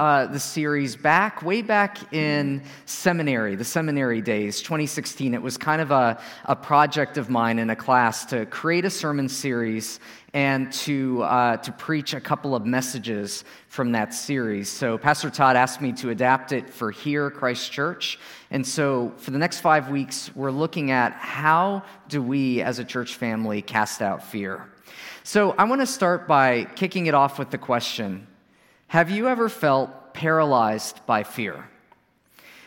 uh, the series back, way back in seminary, the seminary days, 2016. It was kind of a, a project of mine in a class to create a sermon series and to, uh, to preach a couple of messages from that series. So, Pastor Todd asked me to adapt it for here, Christ Church. And so, for the next five weeks, we're looking at how do we as a church family cast out fear. So, I want to start by kicking it off with the question have you ever felt paralyzed by fear?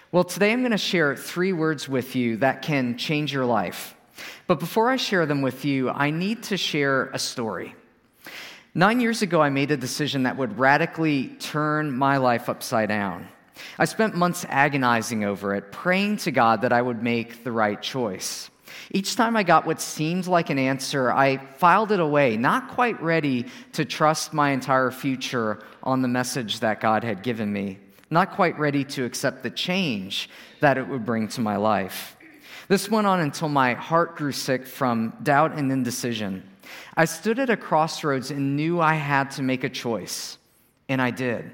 Well, today I'm going to share three words with you that can change your life. But before I share them with you, I need to share a story. Nine years ago, I made a decision that would radically turn my life upside down. I spent months agonizing over it, praying to God that I would make the right choice. Each time I got what seemed like an answer, I filed it away, not quite ready to trust my entire future on the message that God had given me, not quite ready to accept the change that it would bring to my life. This went on until my heart grew sick from doubt and indecision. I stood at a crossroads and knew I had to make a choice, and I did.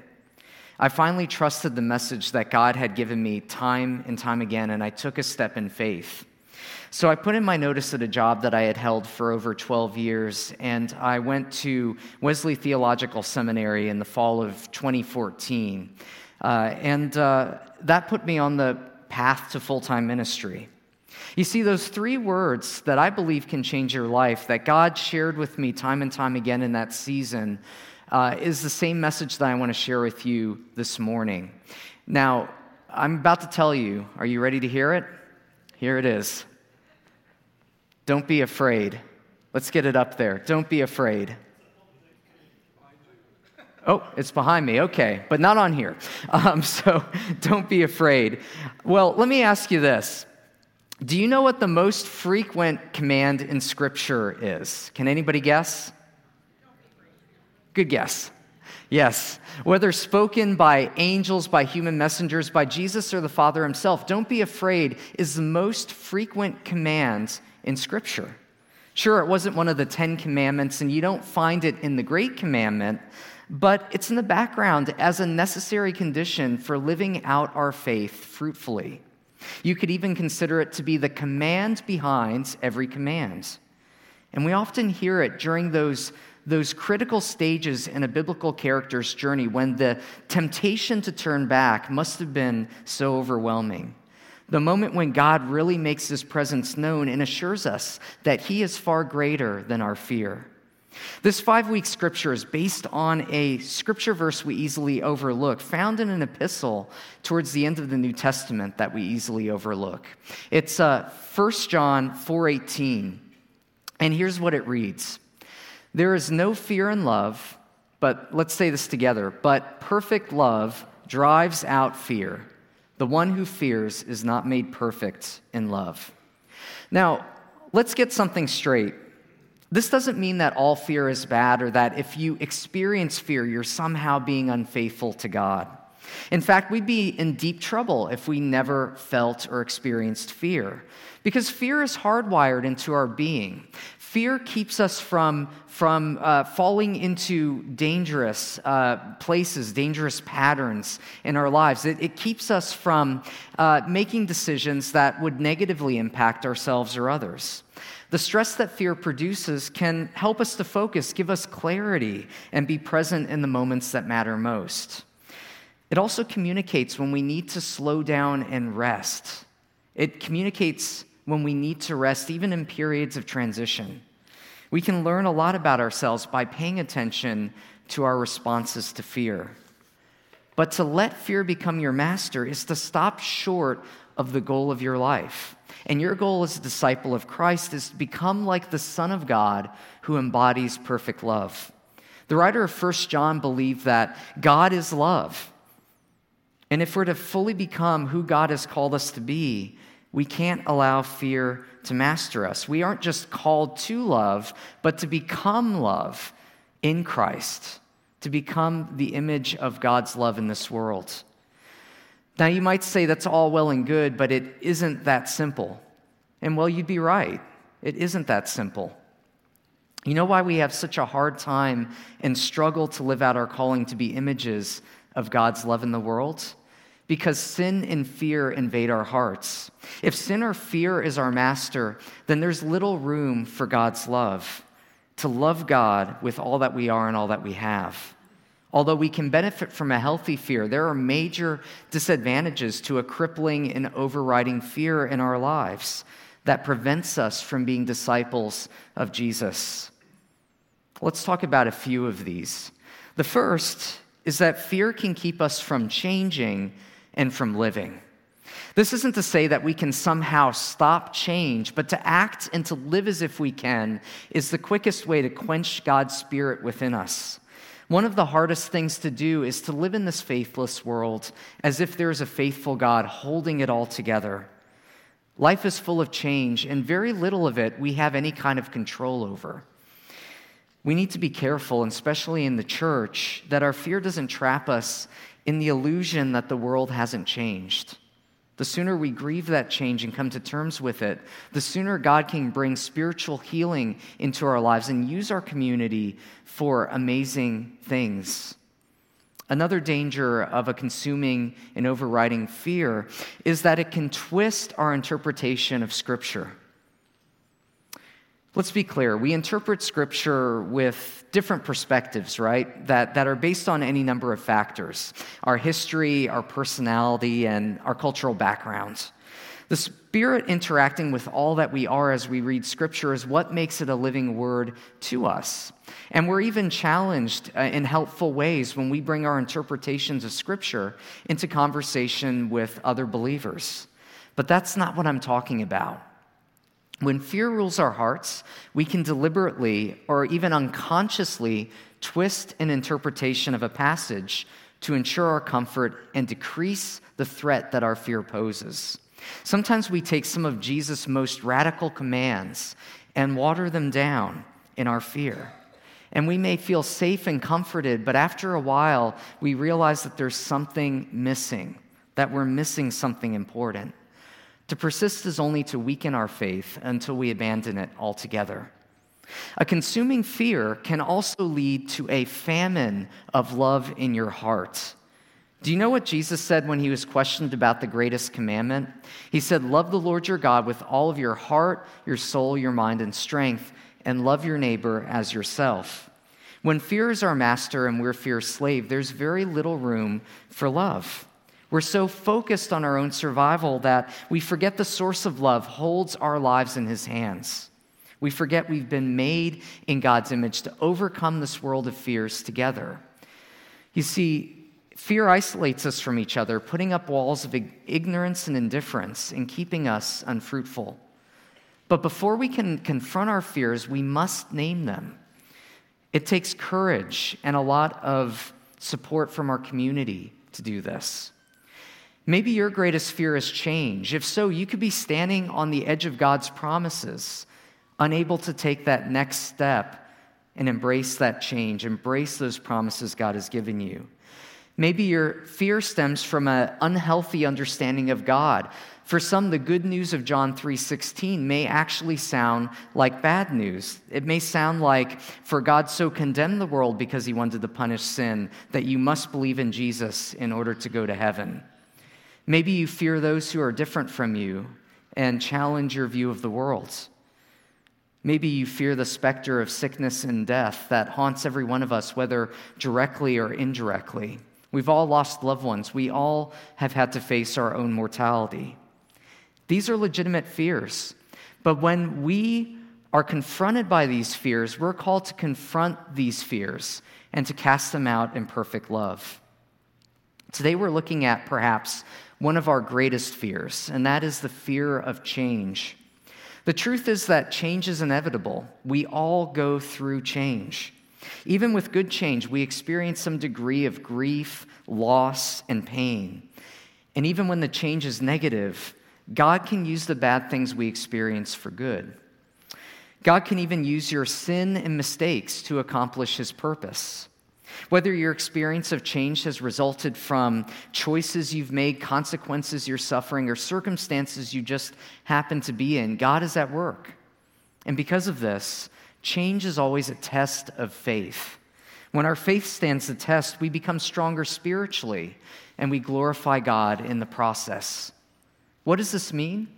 I finally trusted the message that God had given me time and time again, and I took a step in faith. So I put in my notice at a job that I had held for over 12 years, and I went to Wesley Theological Seminary in the fall of 2014. Uh, and uh, that put me on the path to full time ministry. You see, those three words that I believe can change your life, that God shared with me time and time again in that season, uh, is the same message that I want to share with you this morning. Now, I'm about to tell you, are you ready to hear it? Here it is. Don't be afraid. Let's get it up there. Don't be afraid. Oh, it's behind me. Okay, but not on here. Um, so don't be afraid. Well, let me ask you this Do you know what the most frequent command in Scripture is? Can anybody guess? Good guess. Yes. Whether spoken by angels, by human messengers, by Jesus or the Father himself, don't be afraid is the most frequent command in Scripture. Sure, it wasn't one of the Ten Commandments, and you don't find it in the Great Commandment, but it's in the background as a necessary condition for living out our faith fruitfully. You could even consider it to be the command behind every command. And we often hear it during those, those critical stages in a biblical character's journey when the temptation to turn back must have been so overwhelming the moment when God really makes his presence known and assures us that he is far greater than our fear. This five week scripture is based on a scripture verse we easily overlook, found in an epistle towards the end of the New Testament that we easily overlook. It's uh, 1 John 4.18, and here's what it reads. There is no fear in love, but let's say this together, but perfect love drives out fear the one who fears is not made perfect in love. Now, let's get something straight. This doesn't mean that all fear is bad or that if you experience fear, you're somehow being unfaithful to God. In fact, we'd be in deep trouble if we never felt or experienced fear. Because fear is hardwired into our being. Fear keeps us from, from uh, falling into dangerous uh, places, dangerous patterns in our lives. It, it keeps us from uh, making decisions that would negatively impact ourselves or others. The stress that fear produces can help us to focus, give us clarity, and be present in the moments that matter most. It also communicates when we need to slow down and rest. It communicates when we need to rest, even in periods of transition. We can learn a lot about ourselves by paying attention to our responses to fear. But to let fear become your master is to stop short of the goal of your life. And your goal as a disciple of Christ is to become like the Son of God who embodies perfect love. The writer of 1 John believed that God is love. And if we're to fully become who God has called us to be, we can't allow fear to master us. We aren't just called to love, but to become love in Christ, to become the image of God's love in this world. Now, you might say that's all well and good, but it isn't that simple. And well, you'd be right. It isn't that simple. You know why we have such a hard time and struggle to live out our calling to be images of God's love in the world? Because sin and fear invade our hearts. If sin or fear is our master, then there's little room for God's love, to love God with all that we are and all that we have. Although we can benefit from a healthy fear, there are major disadvantages to a crippling and overriding fear in our lives that prevents us from being disciples of Jesus. Let's talk about a few of these. The first is that fear can keep us from changing and from living. This isn't to say that we can somehow stop change, but to act and to live as if we can is the quickest way to quench God's Spirit within us. One of the hardest things to do is to live in this faithless world as if there's a faithful God holding it all together. Life is full of change, and very little of it we have any kind of control over. We need to be careful, especially in the church, that our fear doesn't trap us in the illusion that the world hasn't changed. The sooner we grieve that change and come to terms with it, the sooner God can bring spiritual healing into our lives and use our community for amazing things. Another danger of a consuming and overriding fear is that it can twist our interpretation of Scripture. Let's be clear. We interpret Scripture with different perspectives, right? That, that are based on any number of factors our history, our personality, and our cultural backgrounds. The Spirit interacting with all that we are as we read Scripture is what makes it a living word to us. And we're even challenged uh, in helpful ways when we bring our interpretations of Scripture into conversation with other believers. But that's not what I'm talking about. When fear rules our hearts, we can deliberately or even unconsciously twist an interpretation of a passage to ensure our comfort and decrease the threat that our fear poses. Sometimes we take some of Jesus' most radical commands and water them down in our fear. And we may feel safe and comforted, but after a while, we realize that there's something missing, that we're missing something important. To persist is only to weaken our faith until we abandon it altogether. A consuming fear can also lead to a famine of love in your heart. Do you know what Jesus said when he was questioned about the greatest commandment? He said, Love the Lord your God with all of your heart, your soul, your mind, and strength, and love your neighbor as yourself. When fear is our master and we're fear's slave, there's very little room for love. We're so focused on our own survival that we forget the source of love holds our lives in his hands. We forget we've been made in God's image to overcome this world of fears together. You see, fear isolates us from each other, putting up walls of ignorance and indifference and keeping us unfruitful. But before we can confront our fears, we must name them. It takes courage and a lot of support from our community to do this. Maybe your greatest fear is change. If so, you could be standing on the edge of God's promises, unable to take that next step and embrace that change, embrace those promises God has given you. Maybe your fear stems from an unhealthy understanding of God. For some, the good news of John 3:16 may actually sound like bad news. It may sound like, for God so condemned the world because he wanted to punish sin, that you must believe in Jesus in order to go to heaven. Maybe you fear those who are different from you and challenge your view of the world. Maybe you fear the specter of sickness and death that haunts every one of us, whether directly or indirectly. We've all lost loved ones. We all have had to face our own mortality. These are legitimate fears. But when we are confronted by these fears, we're called to confront these fears and to cast them out in perfect love. Today, we're looking at perhaps one of our greatest fears, and that is the fear of change. The truth is that change is inevitable. We all go through change. Even with good change, we experience some degree of grief, loss, and pain. And even when the change is negative, God can use the bad things we experience for good. God can even use your sin and mistakes to accomplish his purpose. Whether your experience of change has resulted from choices you've made, consequences you're suffering, or circumstances you just happen to be in, God is at work. And because of this, change is always a test of faith. When our faith stands the test, we become stronger spiritually and we glorify God in the process. What does this mean?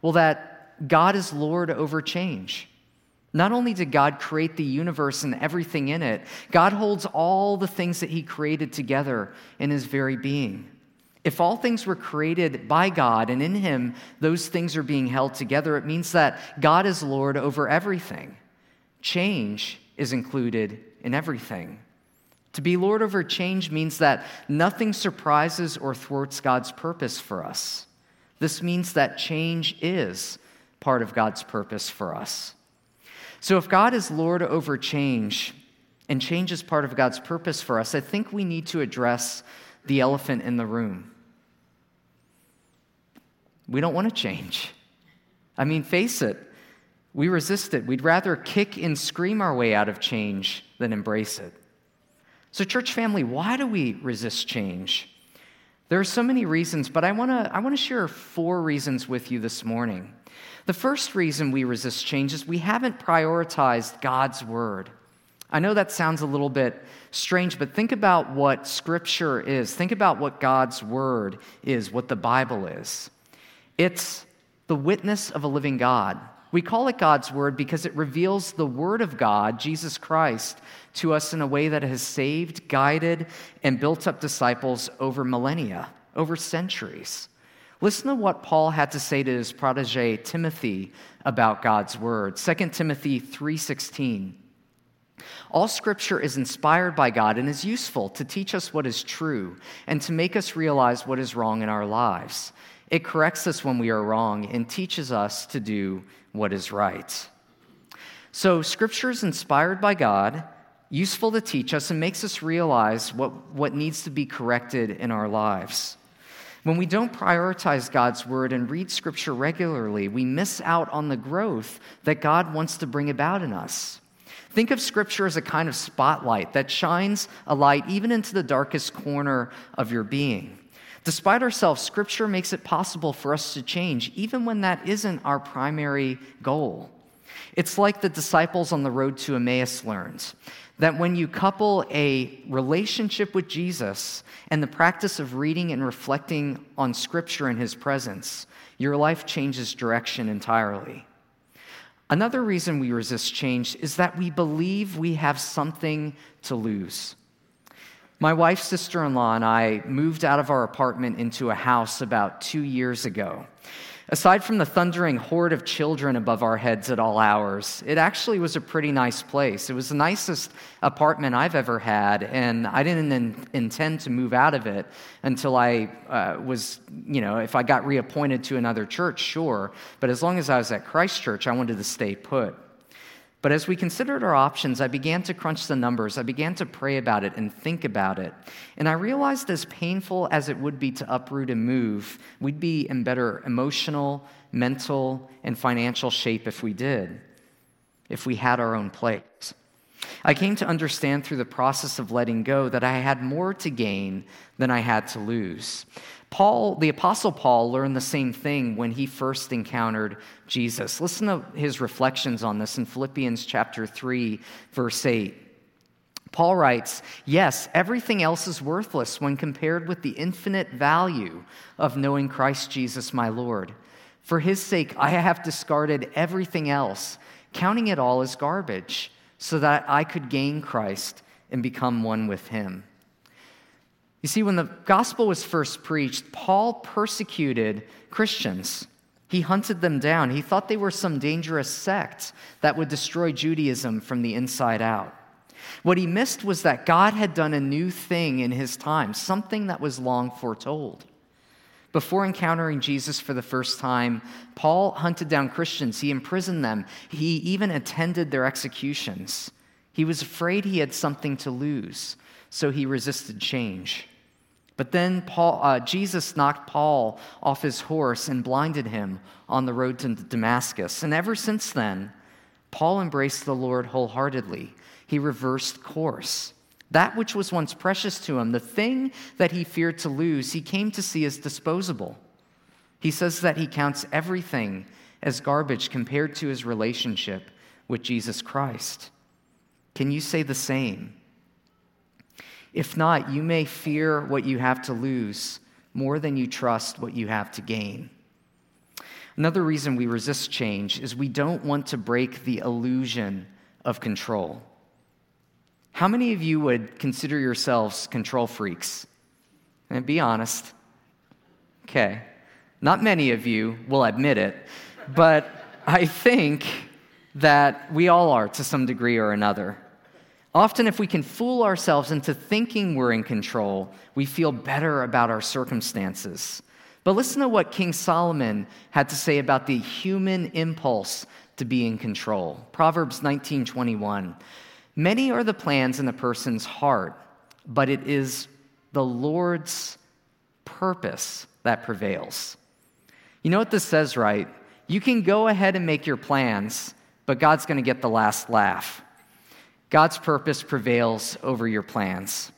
Well, that God is Lord over change. Not only did God create the universe and everything in it, God holds all the things that He created together in His very being. If all things were created by God and in Him, those things are being held together, it means that God is Lord over everything. Change is included in everything. To be Lord over change means that nothing surprises or thwarts God's purpose for us. This means that change is part of God's purpose for us. So, if God is Lord over change, and change is part of God's purpose for us, I think we need to address the elephant in the room. We don't want to change. I mean, face it, we resist it. We'd rather kick and scream our way out of change than embrace it. So, church family, why do we resist change? There are so many reasons, but I want to I want to share four reasons with you this morning. The first reason we resist change is we haven't prioritized God's word. I know that sounds a little bit strange, but think about what Scripture is. Think about what God's Word is, what the Bible is. It's the witness of a living God. We call it God's Word because it reveals the Word of God, Jesus Christ, to us in a way that has saved, guided, and built up disciples over millennia, over centuries. Listen to what Paul had to say to his protege Timothy about God's word. 2 Timothy 3:16. All scripture is inspired by God and is useful to teach us what is true and to make us realize what is wrong in our lives. It corrects us when we are wrong and teaches us to do what is right. So, scripture is inspired by God, useful to teach us, and makes us realize what, what needs to be corrected in our lives. When we don't prioritize God's word and read scripture regularly, we miss out on the growth that God wants to bring about in us. Think of scripture as a kind of spotlight that shines a light even into the darkest corner of your being. Despite ourselves, scripture makes it possible for us to change, even when that isn't our primary goal. It's like the disciples on the road to Emmaus learned that when you couple a relationship with Jesus and the practice of reading and reflecting on Scripture in His presence, your life changes direction entirely. Another reason we resist change is that we believe we have something to lose. My wife's sister in law and I moved out of our apartment into a house about two years ago. Aside from the thundering horde of children above our heads at all hours, it actually was a pretty nice place. It was the nicest apartment I've ever had, and I didn't in- intend to move out of it until I uh, was, you know, if I got reappointed to another church, sure. But as long as I was at Christ Church, I wanted to stay put. But as we considered our options, I began to crunch the numbers. I began to pray about it and think about it. And I realized, as painful as it would be to uproot and move, we'd be in better emotional, mental, and financial shape if we did, if we had our own place. I came to understand through the process of letting go that I had more to gain than I had to lose. Paul, the Apostle Paul, learned the same thing when he first encountered Jesus. Listen to his reflections on this in Philippians chapter 3, verse 8. Paul writes, Yes, everything else is worthless when compared with the infinite value of knowing Christ Jesus my Lord. For his sake, I have discarded everything else, counting it all as garbage, so that I could gain Christ and become one with him. You see, when the gospel was first preached, Paul persecuted Christians. He hunted them down. He thought they were some dangerous sect that would destroy Judaism from the inside out. What he missed was that God had done a new thing in his time, something that was long foretold. Before encountering Jesus for the first time, Paul hunted down Christians. He imprisoned them. He even attended their executions. He was afraid he had something to lose, so he resisted change. But then Paul, uh, Jesus knocked Paul off his horse and blinded him on the road to Damascus. And ever since then, Paul embraced the Lord wholeheartedly. He reversed course. That which was once precious to him, the thing that he feared to lose, he came to see as disposable. He says that he counts everything as garbage compared to his relationship with Jesus Christ. Can you say the same? If not, you may fear what you have to lose more than you trust what you have to gain. Another reason we resist change is we don't want to break the illusion of control. How many of you would consider yourselves control freaks? And be honest. Okay. Not many of you will admit it, but I think that we all are to some degree or another. Often, if we can fool ourselves into thinking we're in control, we feel better about our circumstances. But listen to what King Solomon had to say about the human impulse to be in control. Proverbs 19:21. Many are the plans in a person's heart, but it is the Lord's purpose that prevails. You know what this says, right? You can go ahead and make your plans, but God's going to get the last laugh. God's purpose prevails over your plans.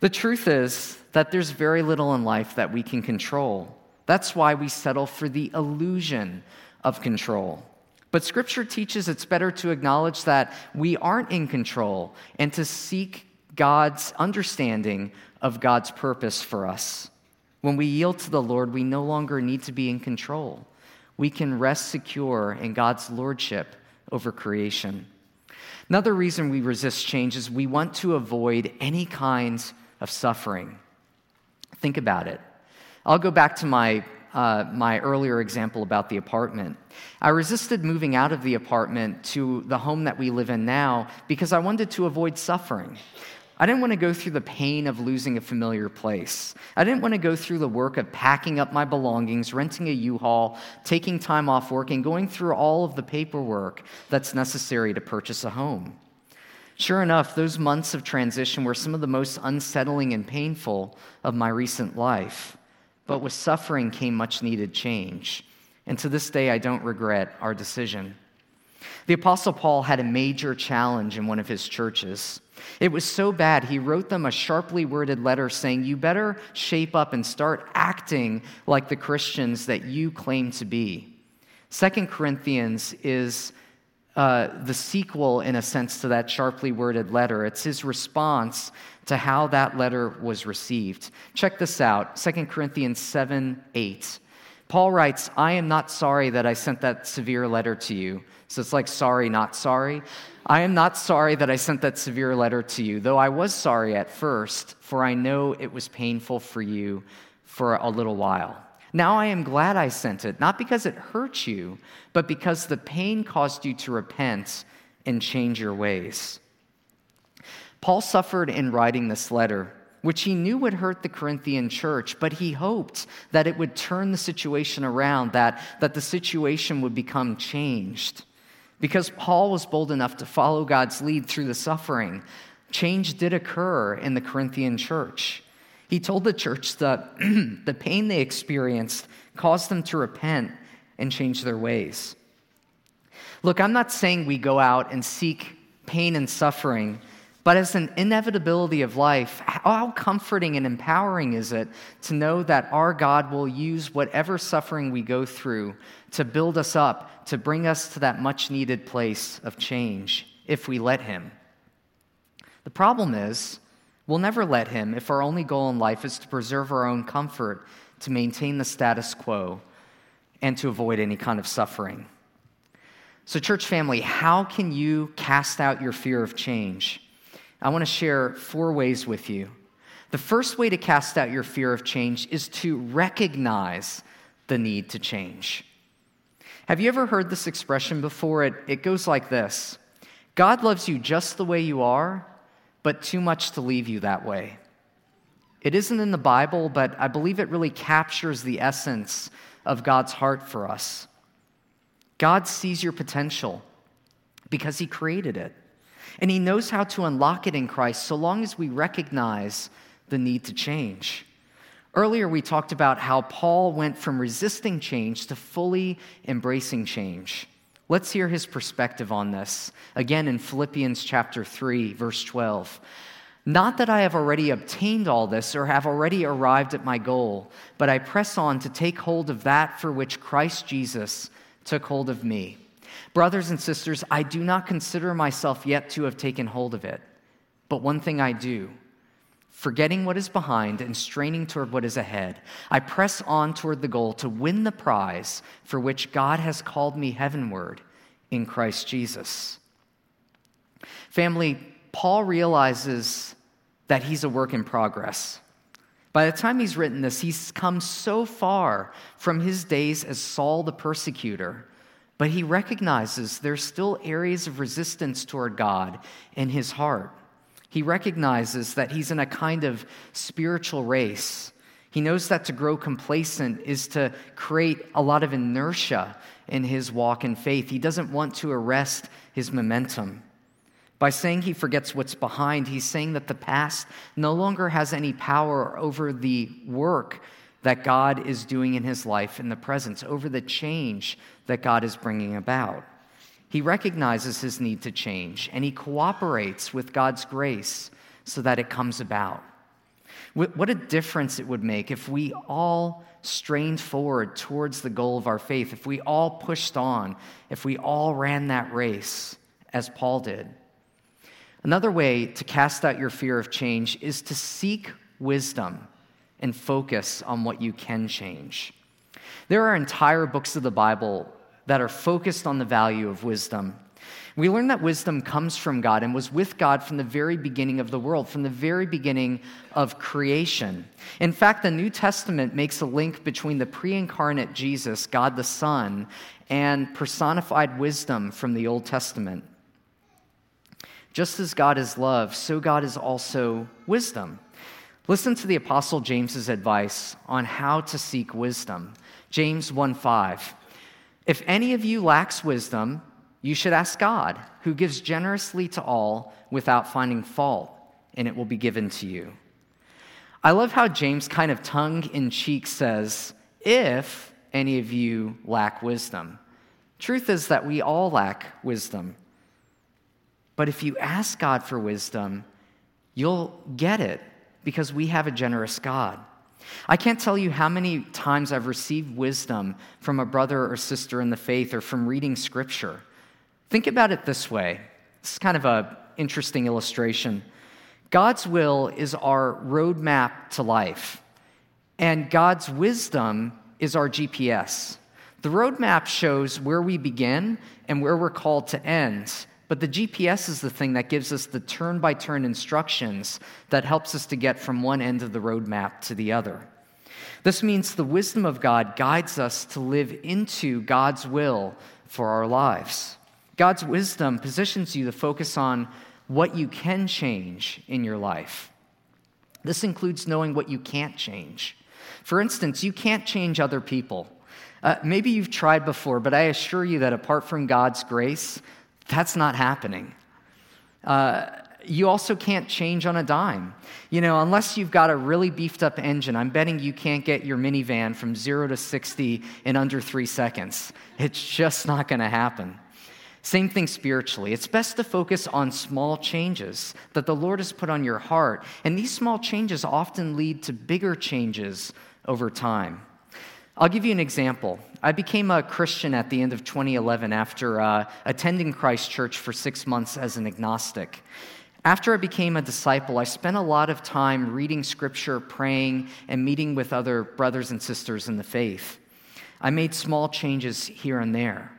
The truth is that there's very little in life that we can control. That's why we settle for the illusion of control. But Scripture teaches it's better to acknowledge that we aren't in control and to seek God's understanding of God's purpose for us. When we yield to the Lord, we no longer need to be in control. We can rest secure in God's lordship over creation. Another reason we resist change is we want to avoid any kinds of suffering. Think about it. I'll go back to my, uh, my earlier example about the apartment. I resisted moving out of the apartment to the home that we live in now because I wanted to avoid suffering. I didn't want to go through the pain of losing a familiar place. I didn't want to go through the work of packing up my belongings, renting a U Haul, taking time off work, and going through all of the paperwork that's necessary to purchase a home. Sure enough, those months of transition were some of the most unsettling and painful of my recent life. But with suffering came much needed change. And to this day, I don't regret our decision. The Apostle Paul had a major challenge in one of his churches. It was so bad, he wrote them a sharply worded letter saying, You better shape up and start acting like the Christians that you claim to be. Second Corinthians is uh, the sequel, in a sense, to that sharply worded letter. It's his response to how that letter was received. Check this out 2 Corinthians 7 8. Paul writes, I am not sorry that I sent that severe letter to you. So it's like sorry, not sorry. I am not sorry that I sent that severe letter to you, though I was sorry at first, for I know it was painful for you for a little while. Now I am glad I sent it, not because it hurt you, but because the pain caused you to repent and change your ways. Paul suffered in writing this letter which he knew would hurt the Corinthian church, but he hoped that it would turn the situation around, that, that the situation would become changed. Because Paul was bold enough to follow God's lead through the suffering, change did occur in the Corinthian church. He told the church that the pain they experienced caused them to repent and change their ways. Look, I'm not saying we go out and seek pain and suffering but as an inevitability of life, how comforting and empowering is it to know that our God will use whatever suffering we go through to build us up, to bring us to that much needed place of change if we let Him? The problem is, we'll never let Him if our only goal in life is to preserve our own comfort, to maintain the status quo, and to avoid any kind of suffering. So, church family, how can you cast out your fear of change? I want to share four ways with you. The first way to cast out your fear of change is to recognize the need to change. Have you ever heard this expression before? It, it goes like this God loves you just the way you are, but too much to leave you that way. It isn't in the Bible, but I believe it really captures the essence of God's heart for us. God sees your potential because He created it. And He knows how to unlock it in Christ so long as we recognize the need to change. Earlier, we talked about how Paul went from resisting change to fully embracing change. Let's hear his perspective on this. Again, in Philippians chapter 3, verse 12. Not that I have already obtained all this or have already arrived at my goal, but I press on to take hold of that for which Christ Jesus took hold of me. Brothers and sisters, I do not consider myself yet to have taken hold of it. But one thing I do, forgetting what is behind and straining toward what is ahead. I press on toward the goal to win the prize for which God has called me heavenward in Christ Jesus. Family, Paul realizes that he's a work in progress. By the time he's written this, he's come so far from his days as Saul the persecutor, but he recognizes there's still areas of resistance toward God in his heart. He recognizes that he's in a kind of spiritual race. He knows that to grow complacent is to create a lot of inertia in his walk in faith. He doesn't want to arrest his momentum. By saying he forgets what's behind, he's saying that the past no longer has any power over the work that God is doing in his life in the presence, over the change that God is bringing about. He recognizes his need to change and he cooperates with God's grace so that it comes about. What a difference it would make if we all strained forward towards the goal of our faith, if we all pushed on, if we all ran that race as Paul did. Another way to cast out your fear of change is to seek wisdom and focus on what you can change. There are entire books of the Bible that are focused on the value of wisdom. We learn that wisdom comes from God and was with God from the very beginning of the world, from the very beginning of creation. In fact, the New Testament makes a link between the pre incarnate Jesus, God the Son, and personified wisdom from the Old Testament. Just as God is love, so God is also wisdom. Listen to the apostle James's advice on how to seek wisdom. James 1:5. If any of you lacks wisdom, you should ask God, who gives generously to all without finding fault, and it will be given to you. I love how James kind of tongue in cheek says, if any of you lack wisdom. Truth is that we all lack wisdom. But if you ask God for wisdom, you'll get it because we have a generous God. I can't tell you how many times I've received wisdom from a brother or sister in the faith or from reading scripture. Think about it this way. It's kind of an interesting illustration. God's will is our roadmap to life, and God's wisdom is our GPS. The roadmap shows where we begin and where we're called to end. But the GPS is the thing that gives us the turn by turn instructions that helps us to get from one end of the roadmap to the other. This means the wisdom of God guides us to live into God's will for our lives. God's wisdom positions you to focus on what you can change in your life. This includes knowing what you can't change. For instance, you can't change other people. Uh, maybe you've tried before, but I assure you that apart from God's grace, that's not happening. Uh, you also can't change on a dime. You know, unless you've got a really beefed up engine, I'm betting you can't get your minivan from zero to 60 in under three seconds. It's just not going to happen. Same thing spiritually. It's best to focus on small changes that the Lord has put on your heart. And these small changes often lead to bigger changes over time. I'll give you an example. I became a Christian at the end of 2011 after uh, attending Christ Church for six months as an agnostic. After I became a disciple, I spent a lot of time reading scripture, praying, and meeting with other brothers and sisters in the faith. I made small changes here and there.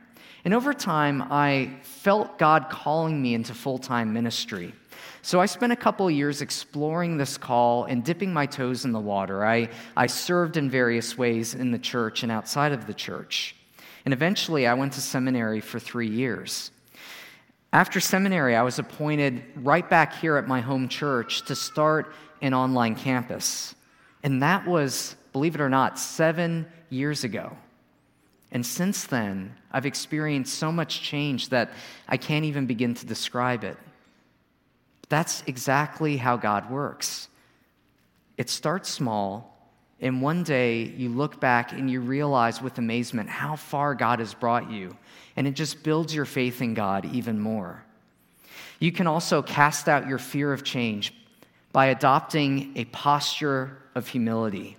And over time, I felt God calling me into full time ministry. So I spent a couple years exploring this call and dipping my toes in the water. I, I served in various ways in the church and outside of the church. And eventually, I went to seminary for three years. After seminary, I was appointed right back here at my home church to start an online campus. And that was, believe it or not, seven years ago. And since then, I've experienced so much change that I can't even begin to describe it. That's exactly how God works. It starts small, and one day you look back and you realize with amazement how far God has brought you, and it just builds your faith in God even more. You can also cast out your fear of change by adopting a posture of humility.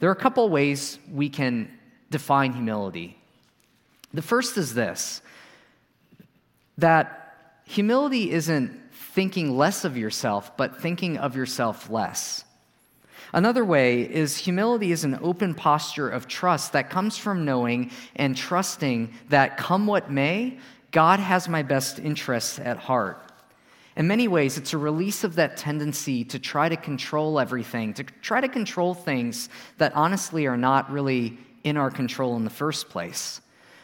There are a couple ways we can define humility. The first is this that humility isn't thinking less of yourself, but thinking of yourself less. Another way is humility is an open posture of trust that comes from knowing and trusting that come what may, God has my best interests at heart. In many ways, it's a release of that tendency to try to control everything, to try to control things that honestly are not really in our control in the first place.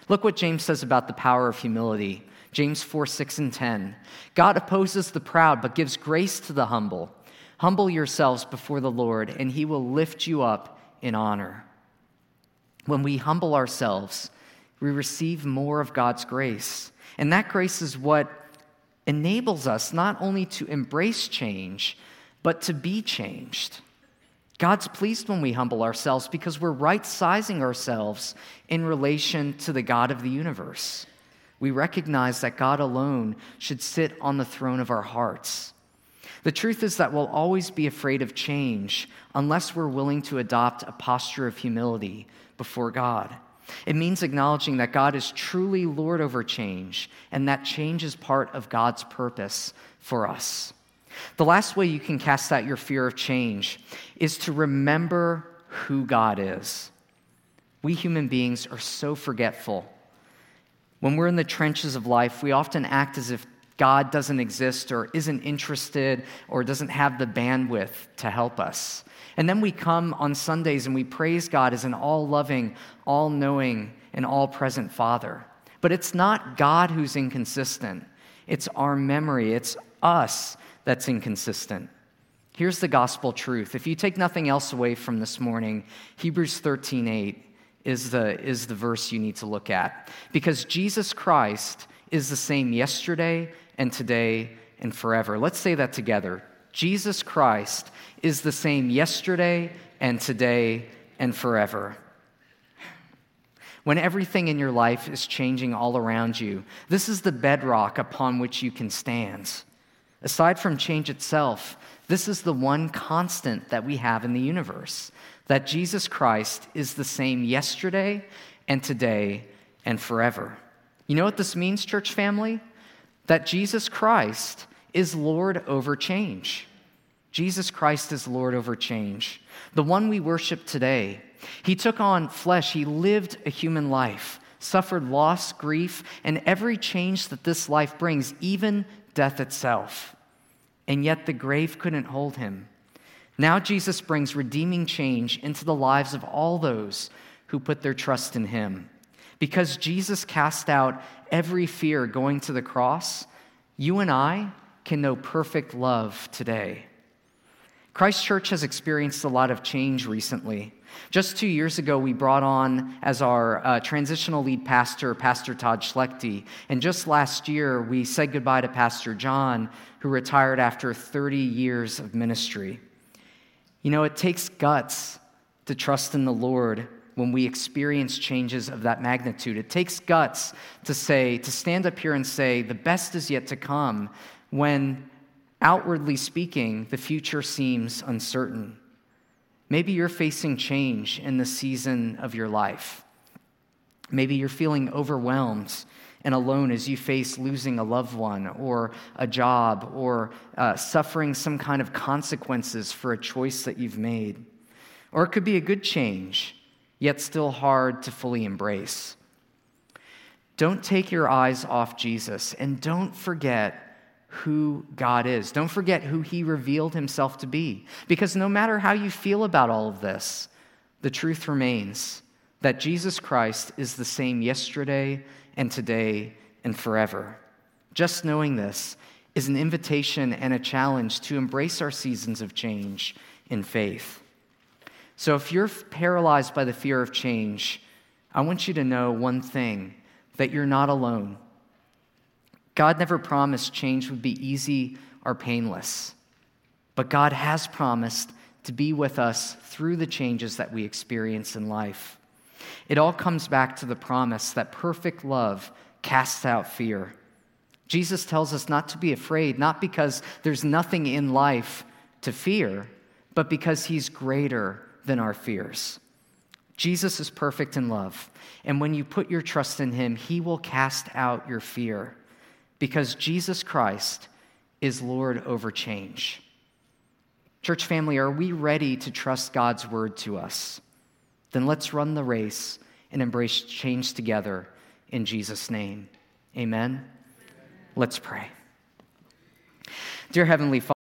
Look what James says about the power of humility. James 4, 6, and 10. God opposes the proud, but gives grace to the humble. Humble yourselves before the Lord, and he will lift you up in honor. When we humble ourselves, we receive more of God's grace. And that grace is what enables us not only to embrace change, but to be changed. God's pleased when we humble ourselves because we're right sizing ourselves in relation to the God of the universe. We recognize that God alone should sit on the throne of our hearts. The truth is that we'll always be afraid of change unless we're willing to adopt a posture of humility before God. It means acknowledging that God is truly Lord over change and that change is part of God's purpose for us. The last way you can cast out your fear of change is to remember who God is. We human beings are so forgetful. When we're in the trenches of life, we often act as if God doesn't exist or isn't interested or doesn't have the bandwidth to help us. And then we come on Sundays and we praise God as an all loving, all knowing, and all present Father. But it's not God who's inconsistent, it's our memory, it's us that's inconsistent. Here's the gospel truth. If you take nothing else away from this morning, Hebrews 13 8 is the, is the verse you need to look at. Because Jesus Christ is the same yesterday and today and forever. Let's say that together. Jesus Christ is the same yesterday and today and forever. When everything in your life is changing all around you, this is the bedrock upon which you can stand. Aside from change itself, this is the one constant that we have in the universe that Jesus Christ is the same yesterday and today and forever. You know what this means, church family? That Jesus Christ is Lord over change. Jesus Christ is Lord over change. The one we worship today. He took on flesh, he lived a human life, suffered loss, grief, and every change that this life brings, even death itself. And yet the grave couldn't hold him. Now Jesus brings redeeming change into the lives of all those who put their trust in him. Because Jesus cast out every fear going to the cross, you and I can know perfect love today. Christ Church has experienced a lot of change recently. Just two years ago, we brought on as our uh, transitional lead pastor, Pastor Todd Schlechte. And just last year, we said goodbye to Pastor John, who retired after 30 years of ministry. You know, it takes guts to trust in the Lord when we experience changes of that magnitude. It takes guts to say, to stand up here and say, the best is yet to come when outwardly speaking, the future seems uncertain. Maybe you're facing change in the season of your life. Maybe you're feeling overwhelmed and alone as you face losing a loved one or a job or uh, suffering some kind of consequences for a choice that you've made. Or it could be a good change, yet still hard to fully embrace. Don't take your eyes off Jesus and don't forget who God is. Don't forget who He revealed Himself to be. Because no matter how you feel about all of this, the truth remains that Jesus Christ is the same yesterday and today and forever. Just knowing this is an invitation and a challenge to embrace our seasons of change in faith. So if you're paralyzed by the fear of change, I want you to know one thing that you're not alone God never promised change would be easy or painless, but God has promised to be with us through the changes that we experience in life. It all comes back to the promise that perfect love casts out fear. Jesus tells us not to be afraid, not because there's nothing in life to fear, but because he's greater than our fears. Jesus is perfect in love, and when you put your trust in him, he will cast out your fear because Jesus Christ is Lord over change. Church family, are we ready to trust God's word to us? Then let's run the race and embrace change together in Jesus' name. Amen. Let's pray. Dear Heavenly Father,